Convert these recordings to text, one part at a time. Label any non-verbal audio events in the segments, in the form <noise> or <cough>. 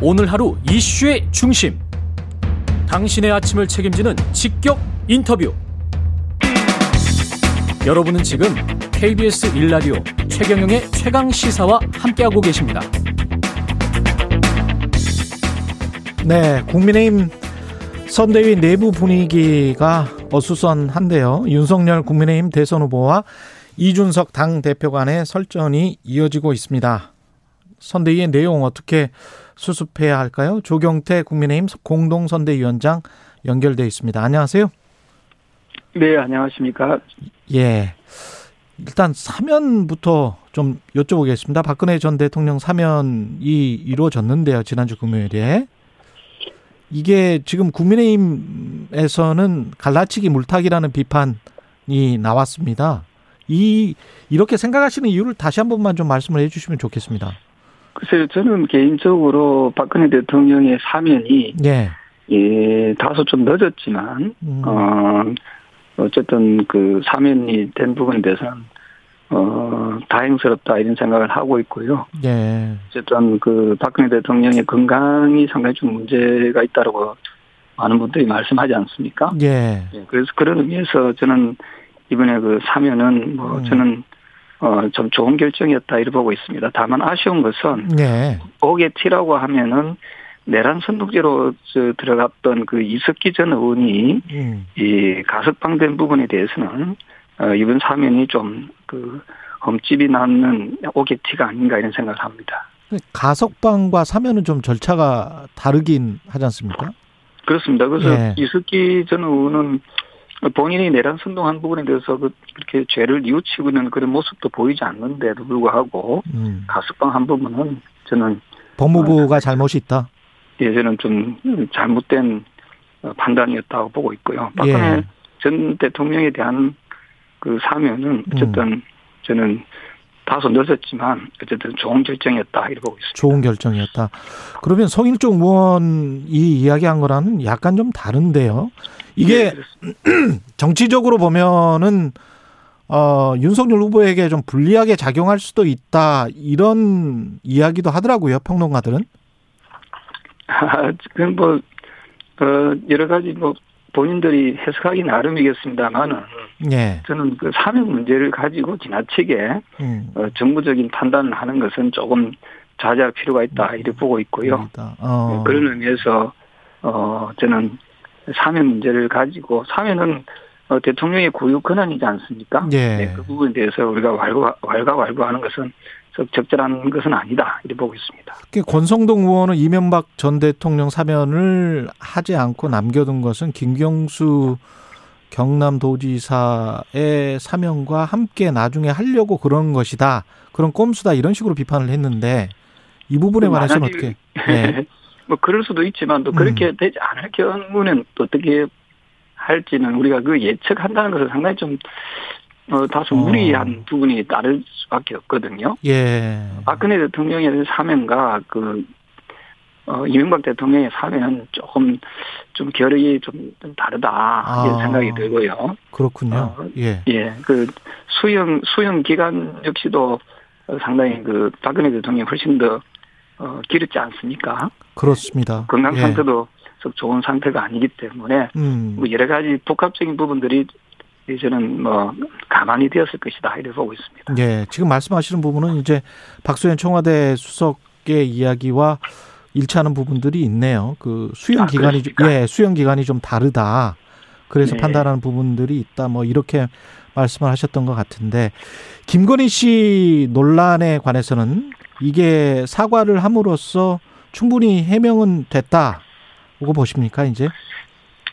오늘 하루 이슈의 중심. 당신의 아침을 책임지는 직격 인터뷰. 여러분은 지금 KBS 일라디오 최경영의 최강 시사와 함께하고 계십니다. 네, 국민의힘 선대위 내부 분위기가 어수선한데요. 윤석열 국민의힘 대선 후보와 이준석 당 대표 간의 설전이 이어지고 있습니다. 선대위의 내용 어떻게 수습해야 할까요? 조경태 국민의힘 공동선대위원장 연결돼 있습니다. 안녕하세요. 네, 안녕하십니까. 예. 일단 사면부터 좀 여쭤보겠습니다. 박근혜 전 대통령 사면이 이루어졌는데요. 지난주 금요일에. 이게 지금 국민의힘에서는 갈라치기 물타기라는 비판이 나왔습니다. 이 이렇게 생각하시는 이유를 다시 한 번만 좀 말씀을 해주시면 좋겠습니다. 글쎄요, 저는 개인적으로 박근혜 대통령의 사면이 예, 예 다소 좀 늦었지만 음. 어 어쨌든 그 사면이 된 부분에 대해서는 어 다행스럽다 이런 생각을 하고 있고요. 예, 어쨌든 그 박근혜 대통령의 건강이 상당히 좀 문제가 있다고 많은 분들이 말씀하지 않습니까? 예, 예, 그래서 그런 의미에서 저는 이번에 그 사면은 뭐 음. 저는 어 좀 좋은 결정이었다 이렇게 보고 있습니다. 다만 아쉬운 것은 예, 옥의 티라고 하면은 내란 선동제로 저 들어갔던 그 이석기 전 의원이 음, 이 가석방된 부분에 대해서는 어 이번 사면이 좀그 흠집이 나는 옥의 티가 아닌가 이런 생각을 합니다. 가석방과 사면은 좀 절차가 다르긴 하지 않습니까? 그렇습니다. 그래서 예. 이석기 전 의원은 본인이 내란 선동한 부분에 대해서 그- 그렇게 죄를 뉘우치고 있는 그런 모습도 보이지 않는데도 불구하고 음, 가석방 한 부분은 저는 법무부가 잘못이 있다. 예전은 좀 잘못된 어, 판단이었다고 보고 있고요. 박근혜 예. 전 대통령에 대한 그 사면은 어쨌든 저는 다소 늦었지만 어쨌든 좋은 결정이었다 이렇게 보고 있습니다. 좋은 결정이었다. 그러면 성일종 의원이 이야기한 거랑은 약간 좀 다른데요. 이게 예, 그렇습니다. <clears throat> 정치적으로 보면은 어, 윤석열 후보에게 좀 불리하게 작용할 수도 있다 이런 이야기도 하더라고요 평론가들은. 그건 뭐 어, 여러 가지 뭐 본인들이 해석하기 나름이겠습니다만은 예. 저는 그 사면 문제를 가지고 지나치게 음. 어, 정부적인 판단을 하는 것은 조금 자제할 필요가 있다 이렇게 보고 있고요. 어. 네, 그런 의미에서 어 저는 사면 문제를 가지고 사면은 어, 대통령의 고유 권한이지 않습니까? 예. 네, 그 부분에 대해서 우리가 왈가 왈가왈부하는 것은 적- 적절한 것은 아니다 이렇게 보고 있습니다. 권성동 의원은 이명박 전 대통령 사면을 하지 않고 남겨둔 것은 김경수 경남도지사의 사면과 함께 나중에 하려고 그런 것이다. 그런 꼼수다 이런 식으로 비판을 했는데 이 부분에 관해서는 만약에- 어떻게? 예. <laughs> 뭐 그럴 수도 있지만 또 그렇게 되지 않을 경우는 또 어떻게 할지는 우리가 그 예측한다는 것은 상당히 좀 어, 다소 어. 무리한 부분이 따를 수밖에 없거든요. 예. 박근혜 대통령의 사면과 그 어, 이명박 대통령의 사면은 조금 좀 결이 좀, 좀 다르다 이런 아. 생각이 들고요. 그렇군요. 어, 예. 예, 그 수용 수용 기간 역시도 어, 상당히 그 박근혜 대통령이 훨씬 더 어, 길었지 않습니까? 그렇습니다. 건강 예. 상태도 썩 좋은 상태가 아니기 때문에 음. 뭐 여러 가지 복합적인 부분들이 저는 뭐 가만히 되었을 것이다 이렇게 보고 있습니다. 예, 지금 말씀하시는 부분은 이제 박수현 청와대 수석의 이야기와 일치하는 부분들이 있네요. 그 수용 아, 기간이 좀-? 예, 수용 기간이 좀 다르다. 그래서 네. 판단하는 부분들이 있다. 뭐 이렇게 말씀을 하셨던 것 같은데 김건희 씨 논란에 관해서는 이게 사과를 함으로써 충분히 해명은 됐다고 보십니까 이제?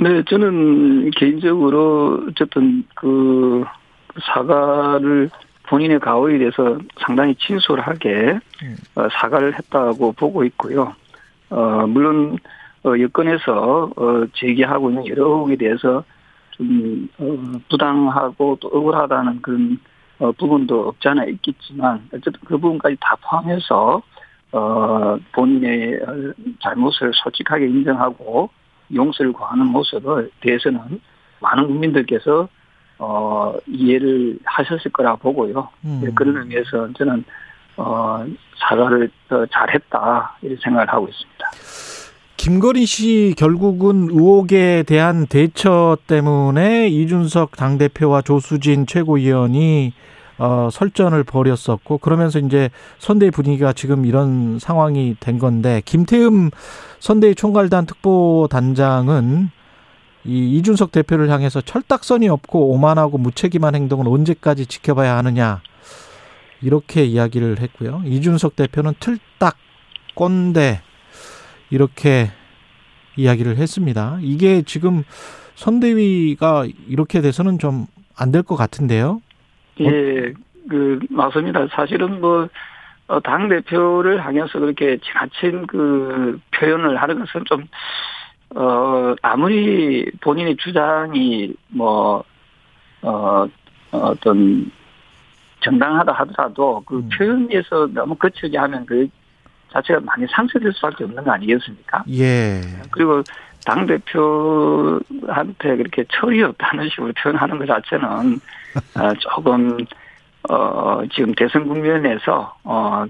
네, 저는 개인적으로 어쨌든 그 사과를 본인의 가오에 대해서 상당히 진솔하게 음. 어, 사과를 했다고 보고 있고요. 어, 물론 어, 여권에서 어, 제기하고 있는 여러 의혹에 대해서 좀 어, 부당하고 또 억울하다는 그런 어, 부분도 없지 않아 있겠지만 어쨌든 그 부분까지 다 포함해서 어, 본인의 어, 잘못을 솔직하게 인정하고 용서를 구하는 모습에 대해서는 많은 국민들께서 어, 이해를 하셨을 거라 보고요. 음. 네, 그런 의미에서 저는 어, 사과를 더 잘했다 이렇게 생각을 하고 있습니다. 김건희 씨 결국은 의혹에 대한 대처 때문에 이준석 당대표와 조수진 최고위원이 어, 설전을 벌였었고 그러면서 이제 선대위 분위기가 지금 이런 상황이 된 건데 김태흠 선대위 총괄단 특보단장은 이 이준석 대표를 향해서 철딱선이 없고 오만하고 무책임한 행동을 언제까지 지켜봐야 하느냐 이렇게 이야기를 했고요. 이준석 대표는 틀딱 꼰대 이렇게 이야기를 했습니다. 이게 지금 선대위가 이렇게 돼서는 좀 안 될 것 같은데요. 예, 그 맞습니다. 사실은 뭐 어, 당 대표를 향해서 그렇게 지나친 그 표현을 하는 것은 좀 어, 아무리 본인의 주장이 뭐, 어, 어떤 정당하다 하더라도 그 음. 표현에서 너무 거칠게 하면 그 자체가 많이 상쇄될 수밖에 없는 거 아니겠습니까? 예. 그리고 당 대표한테 그렇게 철이 없다는 <laughs> 식으로 표현하는 것 자체는 <laughs> 어, 조금, 어, 지금 대선 국면에서, 어,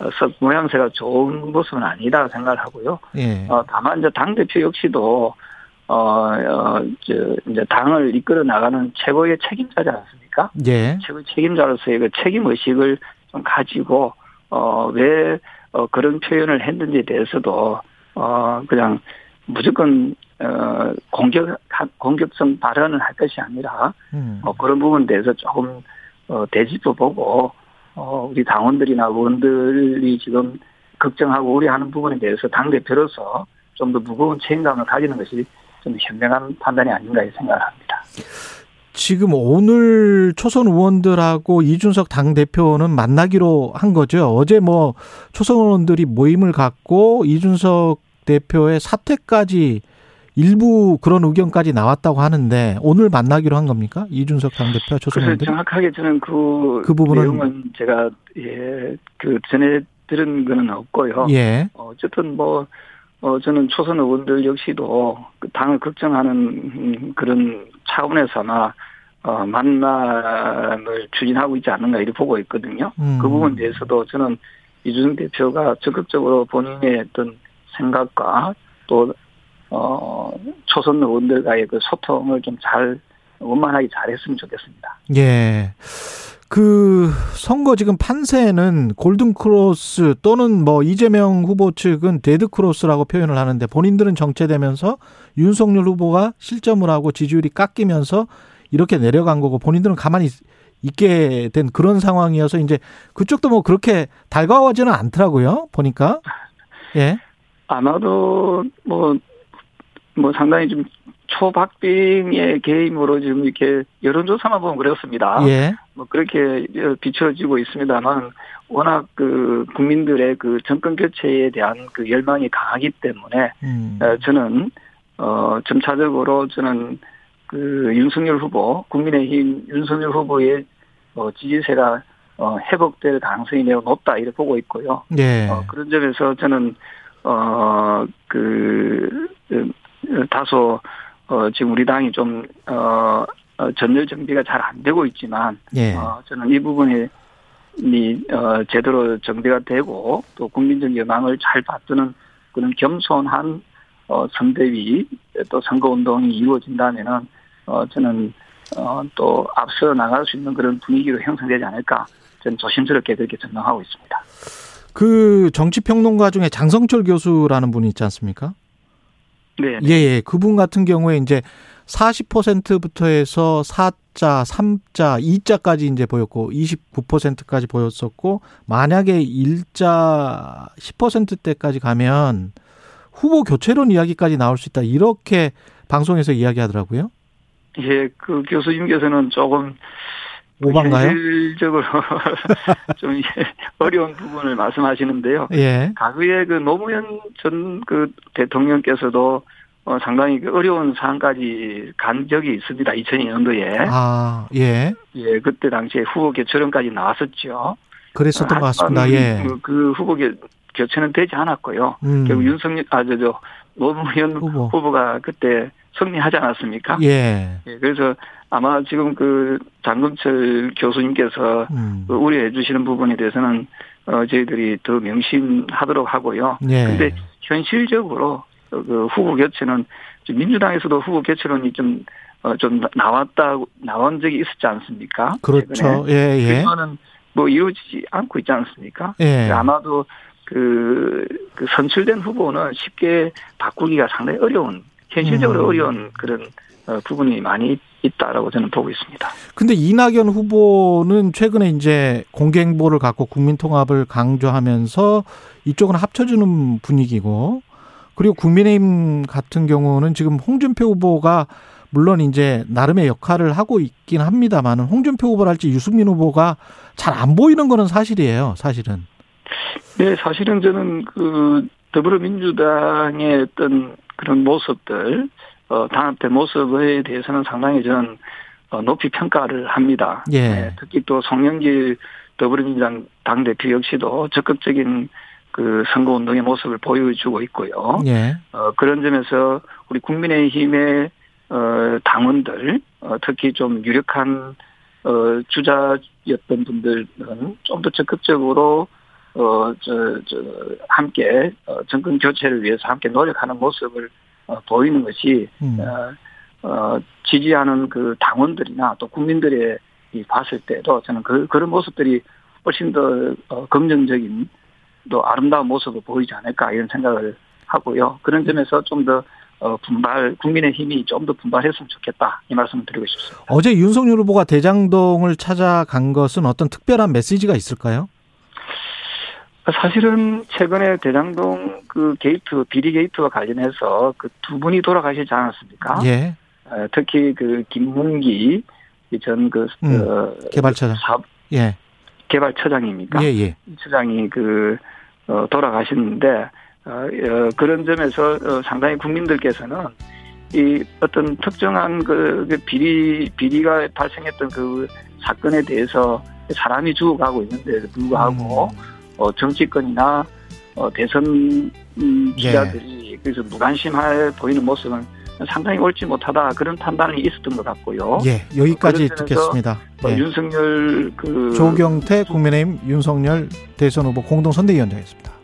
어, 모양새가 좋은 모습은 아니다 생각을 하고요. 예. 어, 다만 이제 당 대표 역시도, 어, 어, 저, 이제 당을 이끌어 나가는 최고의 책임자지 않습니까? 예. 최고 책임자로서의 그 책임 의식을 좀 가지고 어왜 어, 그런 표현을 했는지에 대해서도 어 그냥 무조건 어 공격 공격성 발언을 할 것이 아니라 음. 어 그런 부분에 대해서 조금 어 되짚어 보고 어 우리 당원들이나 의원들이 지금 걱정하고 우려하는 부분에 대해서 당 대표로서 좀 더 무거운 책임감을 가지는 것이 좀 현명한 판단이 아닌가 생각을 합니다. 지금 오늘 초선 의원들하고 이준석 당 대표는 만나기로 한 거죠. 어제 뭐 초선 의원들이 모임을 갖고 이준석 대표의 사퇴까지 일부 그런 의견까지 나왔다고 하는데 오늘 만나기로 한 겁니까? 이준석 당대표 초선 그래서 의원들? 정확하게 저는 그, 그 부분은- 내용은 제가 예그 전에 들은 거는 없고요. 예. 어, 어쨌든 뭐 어, 저는 초선 의원들 역시도 그 당을 걱정하는 음, 그런 차원에서나 어, 만남을 추진하고 있지 않는가 이렇게 보고 있거든요. 음. 그 부분에 대해서도 저는 이준석 대표가 적극적으로 본인의 어떤 생각과 또 어, 초선 의원들과의 그 소통을 좀 잘 원만하게 잘했으면 좋겠습니다. 예. 그 선거 지금 판세는 골든 크로스 또는 뭐 이재명 후보 측은 데드 크로스라고 표현을 하는데 본인들은 정체되면서 윤석열 후보가 실점을 하고 지지율이 깎이면서 이렇게 내려간 거고 본인들은 가만히 있게 된 그런 상황이어서 이제 그쪽도 뭐 그렇게 달가워지는 않더라고요. 보니까. 예. 아마도 뭐, 뭐 상당히 좀 초박빙의 게임으로 지금 이렇게 여론조사만 보면 그렇습니다. 예. 뭐 그렇게 비춰지고 있습니다만 워낙 그 국민들의 그 정권 교체에 대한 그 열망이 강하기 때문에 음. 어, 저는 어 점차적으로 저는 그 윤석열 후보 국민의힘 윤석열 후보의 어, 지지세가 어, 회복될 가능성이 매우 높다 이렇게 보고 있고요. 예. 어, 그런 점에서 저는 어그 다소 어 지금 우리 당이 좀 어, 어 전열 정비가 잘 안 되고 있지만 예. 어 저는 이 부분이 이, 어, 제대로 정비가 되고 또 국민적 여망을 잘 받드는 그런 겸손한 어, 선대위 또 선거운동이 이루어진다면은 어, 저는 어, 또 앞서 나갈 수 있는 그런 분위기로 형성되지 않을까 저는 조심스럽게 그렇게 전망하고 있습니다. 그 정치평론가 중에 장성철 교수라는 분이 있지 않습니까? 네. 예, 예. 그분 같은 경우에 이제 40%부터 해서 4자, 3자, 2자까지 이제 보였고 29%까지 보였었고 만약에 1자 10%대까지 가면 후보 교체론 이야기까지 나올 수 있다. 이렇게 방송에서 이야기하더라고요. 예, 그 교수님께서는 조금 오반가요? 현실적으로 <laughs> 좀 예, 어려운 부분을 말씀하시는데요. 예. 과거에 그 노무현 전 그 대통령께서도 어, 상당히 그 어려운 상황까지 간 적이 있습니다. 2002년도에. 아, 예. 예, 그때 당시에 후보 교체론까지 나왔었죠. 그랬었던 것 같습니다. 예. 그, 그 후보 교, 교체는 되지 않았고요. 음. 결국 윤석열, 아, 저, 저, 노무현 후보. 후보 가 그때 승리하지 않았습니까? 예. 예, 그래서 아마 지금 그 장금철 교수님께서 음. 그 우려해 주시는 부분에 대해서는 어, 저희들이 더 명심하도록 하고요. 예. 근데 현실적으로 그 후보 교체는 민주당에서도 후보 교체론이 좀, 어, 좀 나왔다, 나온 적이 있었지 않습니까? 그렇죠. 예, 예. 그거는 뭐 이루어지지 않고 있지 않습니까? 예. 아마도 그, 그 선출된 후보는 쉽게 바꾸기가 상당히 어려운, 현실적으로 음. 어려운 그런 어, 부분이 많이 있다라고 저는 보고 있습니다. 근데 이낙연 후보는 최근에 이제 공개 행보를 갖고 국민 통합을 강조하면서 이쪽은 합쳐주는 분위기고 그리고 국민의힘 같은 경우는 지금 홍준표 후보가 물론 이제 나름의 역할을 하고 있긴 합니다만은 홍준표 후보랄지 유승민 후보가 잘 안 보이는 거는 사실이에요. 사실은. 네, 사실은 저는 그 더불어민주당의 어떤 그런 모습들, 어, 당합대 모습에 대해서는 상당히 저는 어, 높이 평가를 합니다. 예. 네, 특히 또 송영길 더불어민주당 당대표 역시도 적극적인 그 선거 운동의 모습을 보여주고 있고요. 예. 어, 그런 점에서 우리 국민의힘의 어, 당원들, 어, 특히 좀 유력한 어, 주자였던 분들은 좀 더 적극적으로 어, 저, 저, 함께, 어, 정권 교체를 위해서 함께 노력하는 모습을, 어, 보이는 것이, 음. 어, 어, 지지하는 그 당원들이나 또 국민들의 이 봤을 때도 저는 그, 그런 모습들이 훨씬 더, 어, 긍정적인 또 아름다운 모습을 보이지 않을까 이런 생각을 하고요. 그런 점에서 좀 더, 어, 분발, 국민의 힘이 좀 더 분발했으면 좋겠다. 이 말씀을 드리고 싶습니다. 어제 윤석열 후보가 대장동을 찾아간 것은 어떤 특별한 메시지가 있을까요? 사실은 최근에 대장동 그 게이트 비리 게이트와 관련해서 그 두 분이 돌아가시지 않았습니까? 예. 어, 특히 그 김문기 전그 음, 어, 개발처장. 사업 예. 개발처장입니까? 예, 예. 이 처장이 그 어, 돌아가셨는데 어, 어, 그런 점에서 어, 상당히 국민들께서는 이 어떤 특정한 그, 그 비리 비리가 발생했던 그 사건에 대해서 사람이 죽어가고 있는데도 불구하고 음. 어, 정치권이나 어, 대선 음, 예. 기자들이 그래서 무관심해 보이는 모습은 상당히 옳지 못하다 그런 판단이 있었던 것 같고요. 예. 여기까지 듣겠습니다. 어, 예. 윤석열 그 조경태 국민의힘 윤석열 대선 후보 공동 선대위원장이었습니다.